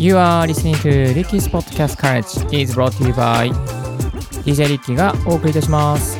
You are listening to Ricky's Podcast Courage is brought to you by DJ リッキーがお送りいたします。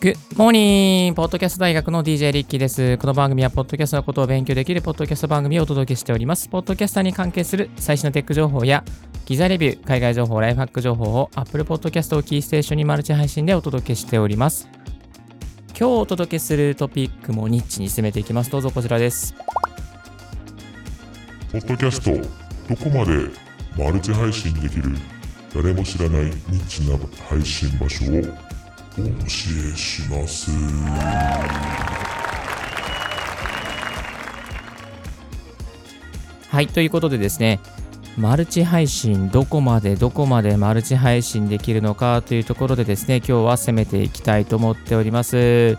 Good morning! ポッドキャスト大学の DJ リッキーです。この番組は、ポッドキャストのことを勉強できるポッドキャスト番組をお届けしております。ポッドキャスターに関係する最新のテック情報や、ギザレビュー、海外情報、ライフハック情報を Apple Podcast をキーステーションにマルチ配信でお届けしております。今日お届けするトピックもニッチに進めていきます。どうぞこちらです。ポッドキャスト、どこまでマルチ配信できる誰も知らないニッチな配信場所をお教えします。はい、ということでですね、マルチ配信、どこまでどこまでマルチ配信できるのかというところでですね、今日は攻めていきたいと思っております。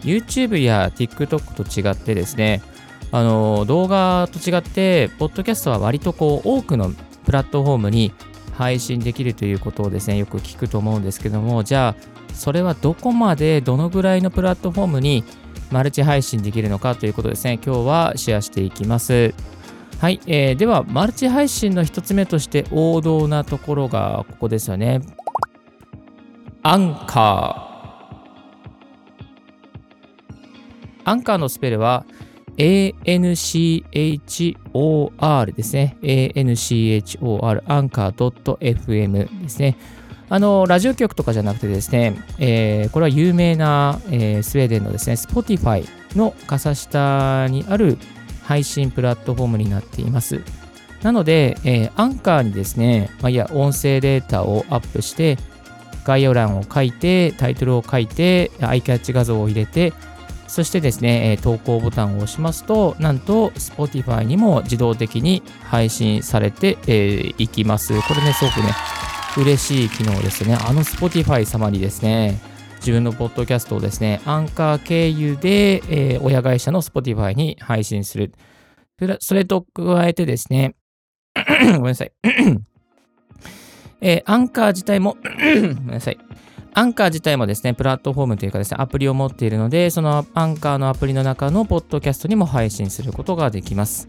YouTube や TikTok と違ってですね、あの動画と違って、ポッドキャストは割とこう多くのプラットフォームに配信できるということをですね、よく聞くと思うんですけども、じゃあ、それはどこまでどのぐらいのプラットフォームにマルチ配信できるのかということですね、今日はシェアしていきます。はい、えーでは、マルチ配信の一つ目として王道なところがここですよね。アンカー。アンカーのスペルは ANCHOR ですね。ANCHOR、アンカー .fm ですね。あの、ラジオ局とかじゃなくてですね、えーこれは有名な、えースウェーデンのですね、Spotify の傘下にある配信プラットフォームになっています。なので、えーアンカーにですね、まあ、いや、音声データをアップして、概要欄を書いて、タイトルを書いて、アイキャッチ画像を入れて、そしてですね、え投稿ボタンを押しますと、なんと Spotify にも自動的に配信されて、えーいきます。これね、すごくね、嬉しい機能ですね。あの Spotify 様にですね、自分のポッドキャストをですね、アンカー経由で、えー親会社の Spotify に配信する。それと加えてですね、ごめんなさい。えーアンカー自体も、ごめんなさい。アンカー自体もですね、プラットフォームというかですね、アプリを持っているので、そのアンカーのアプリの中のポッドキャストにも配信することができます。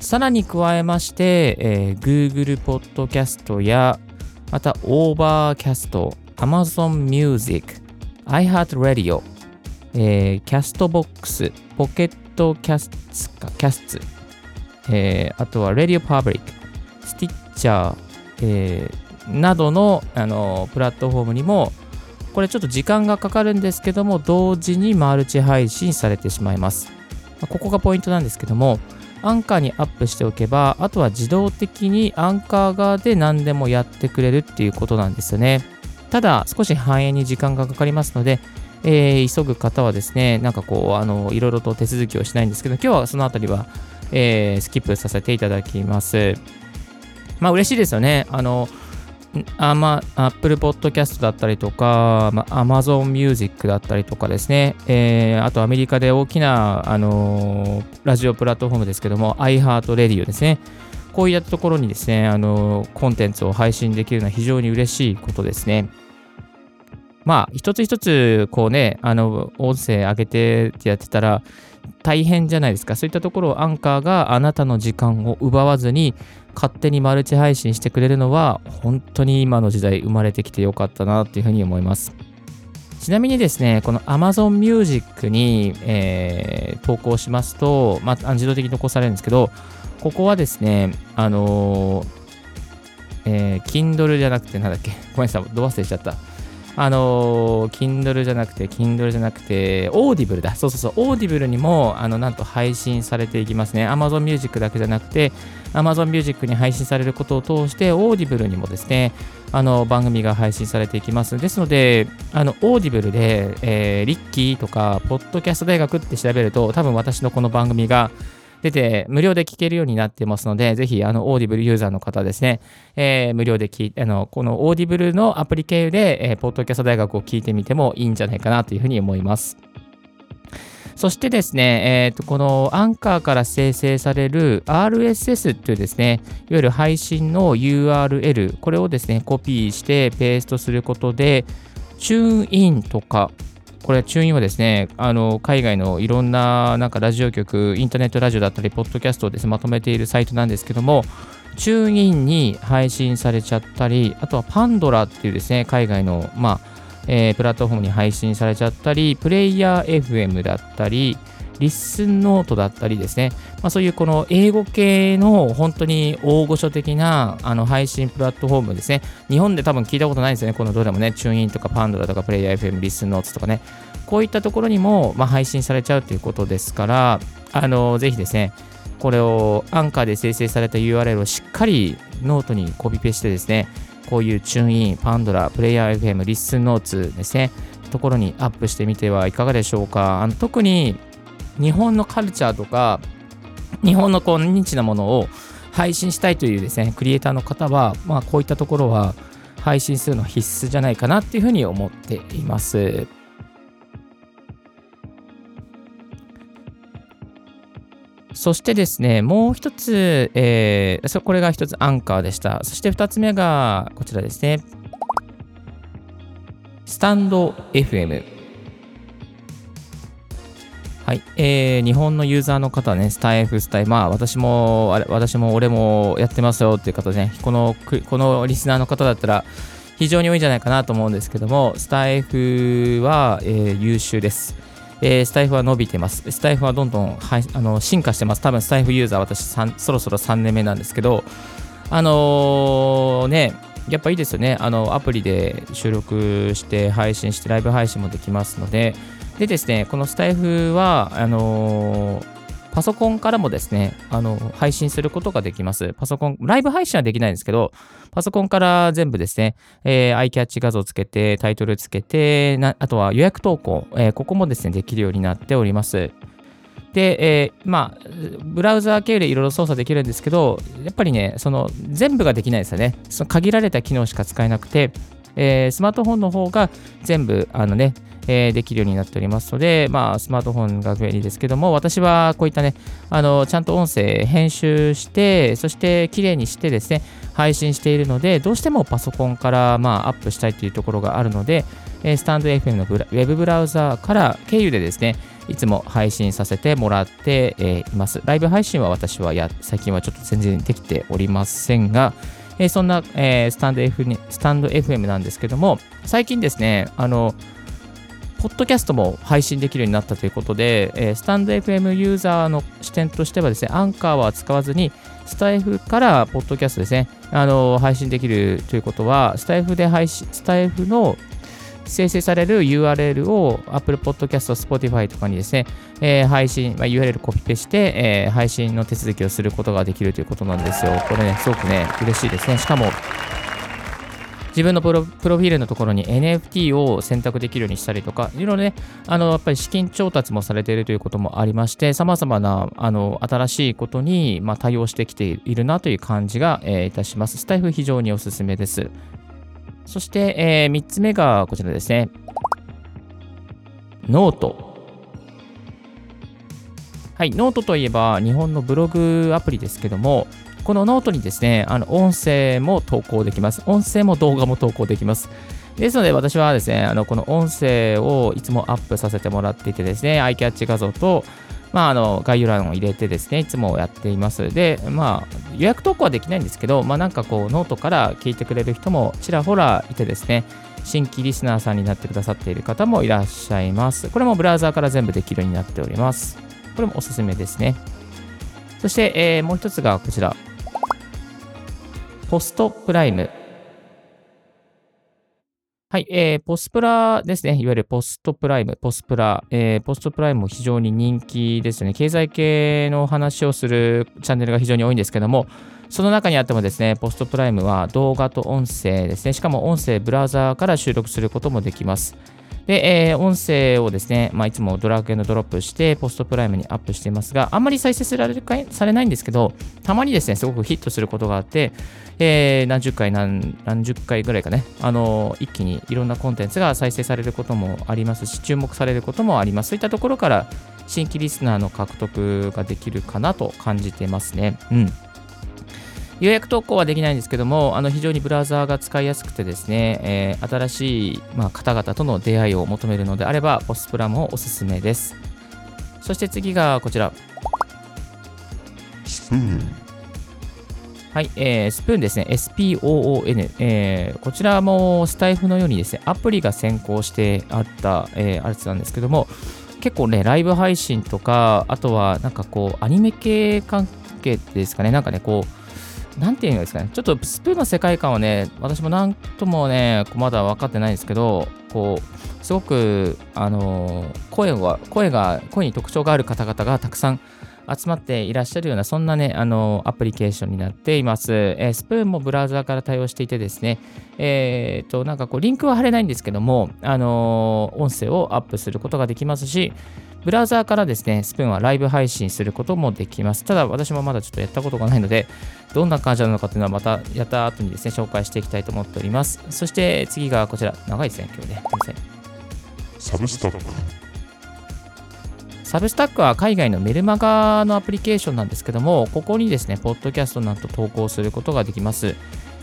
さらに加えまして、えー Google ポッドキャストや、また Overcast、Amazon Music、iHeartRadio、えー、Castbox、ポケットキャスツか、キャスツ、えーあとは Radio Public、Stitcher、えーなどの、あのプラットフォームにも、これちょっと時間がかかるんですけども、同時にマルチ配信されてしまいます。まここがポイントなんですけども、アンカーにアップしておけば、あとは自動的にアンカー側で何でもやってくれるっていうことなんですよね。ただ、少し反映に時間がかかりますので、えー急ぐ方はですね、なんかこう、あの、いろいろと手続きをしないんですけど、今日はそのあたりは、えースキップさせていただきます。まあ、嬉しいですよね。あの、んあまあ、Apple Podcast だったりとか、まあ、Amazon Music だったりとかですね、えーあとアメリカで大きな、あのラジオプラットフォームですけども、iHeartRadio ですね。こういったところにですね、あのコンテンツを配信できるのは非常に嬉しいことですね。まあ、一つ一つ、こうね、あの、音声上げてってやってたら、大変じゃないですか。そういったところをアンカーがあなたの時間を奪わずに、勝手にマルチ配信してくれるのは、本当に今の時代生まれてきてよかったなっていうふうに思います。ちなみにですね、この Amazon Music に、えー投稿しますと、まあ、自動的に投稿されるんですけど、ここはですね、あのーえー Kindle じゃなくて、なんだっけ、ごめんなさい、ど忘れしちゃった。あのー Kindle じゃなくて、Kindle じゃなくて、Audible だ。そうそうそう、Audible にも、あの、なんと配信されていきますね。Amazon Music だけじゃなくて、Amazon Music に配信されることを通して、Audible にもですね、あの、番組が配信されていきます。ですので、あの、Audible で、えーリッキーとか、ポッドキャスト大学って調べると、多分私のこの番組が、出て、無料で聞けるようになってますので、ぜひ、あの、 Audible ユーザーの方ですね、えー無料で聞いてあの、この Audible のアプリ経由で、えーポッドキャスト大学を聞いてみてもいいんじゃないかなというふうに思います。そしてですね、えー、とこのアンカーから生成される RSS っていうですね、いわゆる配信の URL、これをですね、コピーしてペーストすることで、 TuneIn とか、これ、 TuneIn はですね、あの海外のいろんななんかラジオ局、インターネットラジオだったり、ポッドキャストをです、ね、まとめているサイトなんですけども、 TuneIn に配信されちゃったり、あとは Pandora っていうですね、海外の、まあ、えー、プラットフォームに配信されちゃったり、 Player FM だったり、 Listen Notes だったりですね、まあ、そういうこの英語系の本当に大御所的なあの配信プラットフォームですね、日本で多分聞いたことないですよね、このどれもね、チューンインとかパンドラとかプレイヤー FM、リッスンノートとかね、こういったところにも、ま、配信されちゃうということですから、あのぜひですね、これをアンカーで生成された URL をしっかりノートにコピペしてですね、こういうチューンイン、パンドラ、プレイヤー FM、リッスンノーツですね、ところにアップしてみてはいかがでしょうか。あの特に日本のカルチャーとか、日本のこうニッチなものを配信したいというですね、クリエイターの方は、まあこういったところは配信するの必須じゃないかなっていうふうに思っています。そしてですね、もう一つ、えー、これが一つアンカーでした。そして二つ目がこちらですね。スタンド FM。はい、えー、日本のユーザーの方ね、スタイフ、スタイフ、まあ私も、あれ私も俺もやってますよっていう方ね、この、このリスナーの方だったら非常に多いんじゃないかなと思うんですけども、スタイフは、えー、優秀です。えー、スタイフは伸びてます。スタイフはどんどんはいあの進化してます。多分スタイフユーザー私そろそろ3年目なんですけど、あのー、ね、やっぱいいですよね。あの、アプリで収録して配信して、ライブ配信もできますので、でですね、このスタイフは、あのー、パソコンからもですね、あの、配信することができます。パソコン、ライブ配信はできないんですけど、パソコンから全部ですね、えー、アイキャッチ画像つけて、タイトルつけて、なあとは予約投稿、えー、ここもですね、できるようになっております。で、えー、まあ、ブラウザー経由でいろいろ操作できるんですけど、やっぱりね、その全部ができないですよね。その限られた機能しか使えなくて、えー、スマートフォンの方が全部、あのね、えー、できるようになっておりますので、まあ、スマートフォンが便利ですけども、私はこういったね、あの、ちゃんと音声編集して、そして綺麗にしてですね、配信しているので、どうしてもパソコンから、まあ、アップしたいというところがあるので、えー、スタンド FM のウェブブラウザーから経由でですね、いつも配信させてもらって、えー、います。ライブ配信は私はや、最近はちょっと全然できておりませんが、えー、そんな、えー、スタンド F スタンド FM なんですけども、最近ですね、あの、ポッドキャストも配信できるようになったということで、えー、スタンド FM ユーザーの視点としてはですね、アンカーは使わずに、スタイフからポッドキャストですね、あの配信できるということは、スタイフで配信、スタイフの生成される URL を Apple Podcast、Spotify とかにですね、えー、配信、まあ、URL コピペして、えー、配信の手続きをすることができるということなんですよ。これね、すごくね、嬉しいですね。しかも、自分のプロフィールのところに NFT を選択できるようにしたりとか、いろいろね、あの、やっぱり資金調達もされているということもありまして、様々な、あの、新しいことに、まあ、対応してきているなという感じが、えー、いたします。スタイフ非常におすすめです。そして、えー、3つ目がこちらですね。 note。はい、ノートといえば日本のブログアプリですけども、このノートにですね、あの音声も投稿できます。音声も動画も投稿できます。ですので、私はですね、あのこの音声をいつもアップさせてもらっていてですね、アイキャッチ画像と、まあ、あの概要欄を入れてですね、いつもやっています。で、まあ、予約投稿はできないんですけど、まあ、なんかこう、ノートから聞いてくれる人もちらほらいてですね、新規リスナーさんになってくださっている方もいらっしゃいます。これもブラウザーから全部できるようになっております。これもおすすめですね。そして、えー、もう一つがこちら。ポストプライム。はい、えー、ポスプラですね。いわゆるポストプライム、ポスプラ、えー、ポストプライムも非常に人気ですね。経済系の話をするチャンネルが非常に多いんですけども、その中にあってもですね、ポストプライムは動画と音声ですね。しかも音声ブラウザーから収録することもできます。で、えー、音声をですね、まあ、いつもドラッグドロップして、ポストプライムにアップしていますが、あんまり再生されるかされないんですけど、たまにですね、すごくヒットすることがあって、えー、何十回何、何十回ぐらいかね、あの一気にいろんなコンテンツが再生されることもありますし、注目されることもあります。そういったところから、新規リスナーの獲得ができるかなと感じてますね。うん。予約投稿はできないんですけども、あの非常にブラウザーが使いやすくてですね、えー新しい、まあ、方々との出会いを求めるのであれば、ポスプラもおすすめです。そして次がこちら。スプーンはい、えースプーンですね。SPOON、えーこちらもスタイフのようにですね、アプリが先行してあった、えー、あれなんですけども、結構ね、ライブ配信とか、あとはなんかこう、アニメ系関係ですかね、なんかね、こう、なんていうんですかね、ちょっとスプーンの世界観はね、私もなんともね、まだ分かってないんですけど、こう、すごく、あの声が、声が、声に特徴がある方々がたくさん集まっていらっしゃるような、そんなね、あのアプリケーションになっています。えースプーンもブラウザーから対応していてですね、えーと、なんかこう、リンクは貼れないんですけども、あの音声をアップすることができますし、ブラウザーからですね、スプーンはライブ配信することもできます。ただ、私もまだちょっとやったことがないので、どんな感じなのかというのはまたやった後にですね、紹介していきたいと思っております。そして次がこちら、長いですね、今日ね。ごめん。Substack Substack は海外のメルマガのアプリケーションなんですけども、ここにですね、ポッドキャストなど投稿することができます。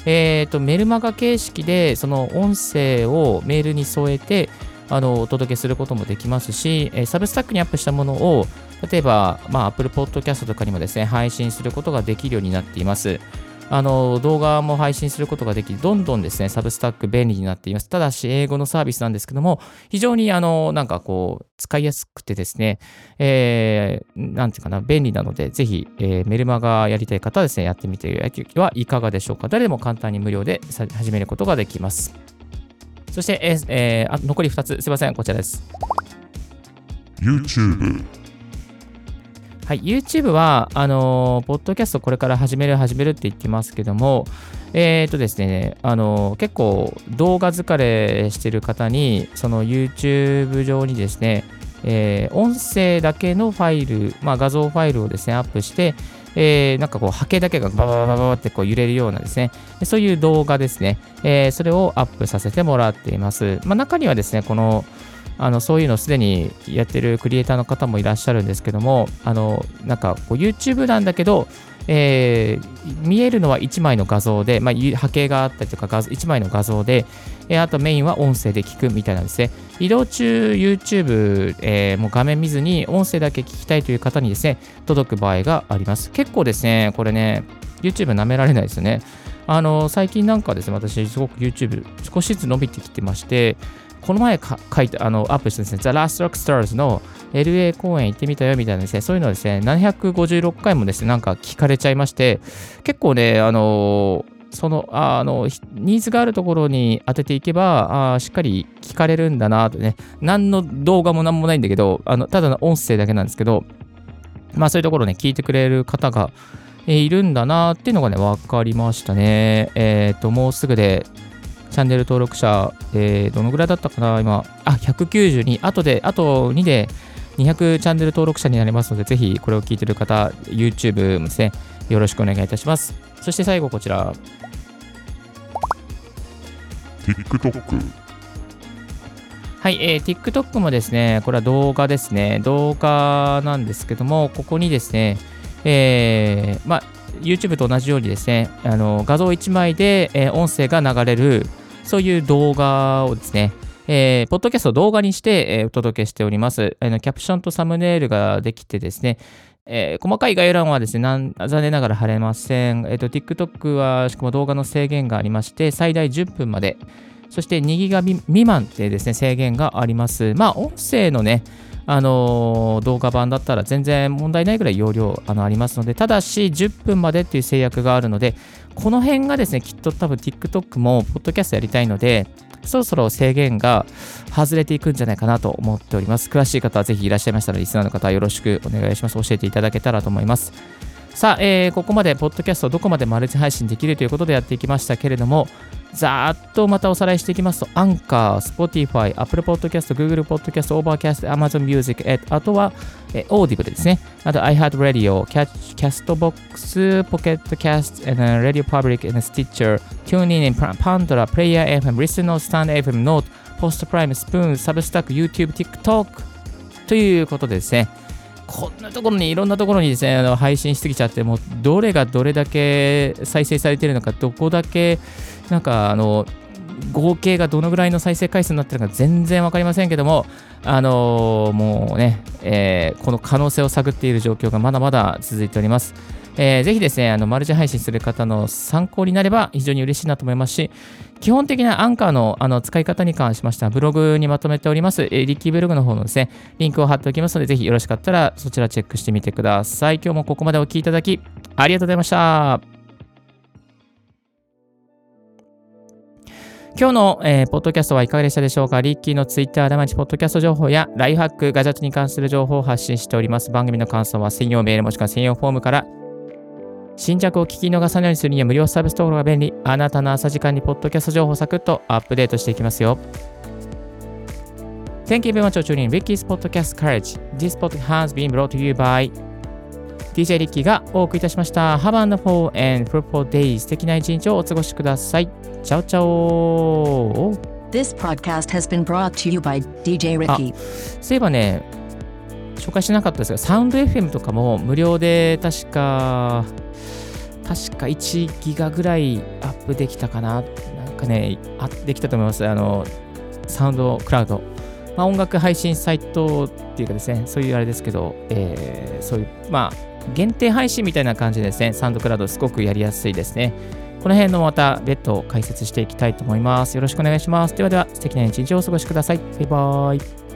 えっ、と、メルマガ形式で、その音声をメールに添えて、あの、お届けすることもできますし、 Substack にアップしたものを、例えば、まあ、Apple Podcast とかにもですね、配信することができるようになっています。あの動画も配信することができ、どんどんですね、 Substack 便利になっています。ただし、英語のサービスなんですけども、非常にあの、なんかこう、使いやすくてですね、えー、なんていうかな、便利なので、ぜひ、えーメルマガやりたい方はですね、やってみてはいかがでしょうか。誰でも簡単に無料で始めることができます。そして、えーえー残り2つ、すいません、こちらです。YouTube はい、YouTube は、あのーポッドキャストこれから始める、始めるって言ってますけども、えっ、とですね、あのー結構動画疲れしてる方に、その YouTube 上にですね、えー音声だけのファイル、まあ、画像ファイルをですね、アップして、えーなんかこう波形だけがババババババってこう揺れるようなですね、そういう動画ですね、えーそれをアップさせてもらっています。まあ、中にはですね、このあのそういうのすでにやってるクリエイターの方もいらっしゃるんですけども、あのなんかこう YouTube なんだけど、えー見えるのは1枚の画像で、まあ、波形があったりとか画1枚の画像で、えーあとメインは音声で聞くみたいなんですね。移動中 YouTube、えーもう画面見ずに音声だけ聞きたいという方にですね、届く場合があります。結構ですね、これね、YouTube 舐められないですよね。あの最近なんかですね、私、すごく YouTube 少しずつ伸びてきてまして、この前か書いて、あの、アップしてですね、The Last Rock Stars の LA 公演行ってみたよみたいなですね、そういうのをですね、756回もですね、なんか聞かれちゃいまして、結構ね、あのその、あの、ニーズがあるところに当てていけば、あしっかり聞かれるんだなとね、何の動画も何もないんだけど、あのただの音声だけなんですけど、まあそういうところね、聞いてくれる方が、いるんだなっていうのがね、分かりましたね。えっ、と、もうすぐで、チャンネル登録者、えーどのぐらいだったかな、今、あ、192、あとで、あと2で200チャンネル登録者になりますので、ぜひこれを聞いてる方、YouTube もですね、よろしくお願いいたします。そして最後、こちら。TikTok はい、えー TikTok もですね、これは動画ですね、動画なんですけども、ここにですね、えーまあ、YouTube と同じようにですね、あの画像1枚で、えー音声が流れる、そういう動画をですね、えーポッドキャストを動画にして、えーお届けしております。あのキャプションとサムネイルができてですね、えー細かい概要欄はですね、残念ながら貼れません。えっ、と、TikTok はしかも動画の制限がありまして、最大10分まで、そして2ギガ未満ってですね、制限があります。まあ、音声のね、あの動画版だったら全然問題ないぐらい容量あのありますので、ただし10分までっていう制約があるので、この辺がですね、きっと多分 TikTok もポッドキャストやりたいので、そろそろ制限が外れていくんじゃないかなと思っております。詳しい方はぜひいらっしゃいましたら、リスナーの方よろしくお願いします。教えていただけたらと思います。さあ、えーここまでポッドキャストをどこまでマルチ配信できるということでやっていきましたけれども、ざーっとまたおさらいしていきますと、アンカー、Spotify、Apple Podcast、Google Podcast、Overcast、Amazon Music、えあとは、え Audible ですね。あと iHeartRadio、Castbox、Pocket Cast、Radio Public、Stitcher、TuneIn、Pandora、Player FM、Listen Note、Stand FM、Note、Post Prime、Spoon、Substack、YouTube、TikTok ということでですね、こんなところにいろんなところにですねあの配信しすぎちゃってもうどれがどれだけ再生されてるのかどこだけなんかあの合計がどのぐらいの再生回数になってるのか全然分かりませんけどもあのーもうね、えーこの可能性を探っている状況がまだまだ続いております。えーぜひですね、あのマルチ配信する方の参考になれば非常に嬉しいなと思いますし、基本的なアンカーのあの使い方に関しましては、ブログにまとめております、えーリッキーブログの方のですね、リンクを貼っておきますので、ぜひよろしかったらそちらチェックしてみてください。今日もここまでお聞きいただき、ありがとうございました。今日の、えーポッドキャストはいかがでしたでしょうか？リッキーのツイッターで毎日ポッドキャスト情報やライフハック、ガジェットに関する情報を発信しております。番組の感想は専用メールもしくは専用フォームから新着を聞き逃さないようにするには無料サービス登録が便利。あなたの朝時間にポッドキャスト情報をサクッとアップデートしていきますよ。Thank you very much for tuning in Ricky's Podcast Courage. This podcast has been brought to you by DJ リッキーがお送りいたしました。Have a wonderful and fruitful day. 素敵な一日をお過ごしください。チャオチャオ This podcast has been brought to you by DJ Ricky. そういえばね、紹介しなかったですが、サウンド FM とかも無料で確か、確か1ギガぐらいアップできたかな。なんかね、あできたと思います。あの、サウンドクラウド。まあ、音楽配信サイトっていうかですね、そういうあれですけど、えーそういう、まあ、限定配信みたいな感じでですね、サウンドクラウドすごくやりやすいですね。この辺のまた別途解説していきたいと思います。よろしくお願いします。ではでは、素敵な一日をお過ごしください。バイバーイ。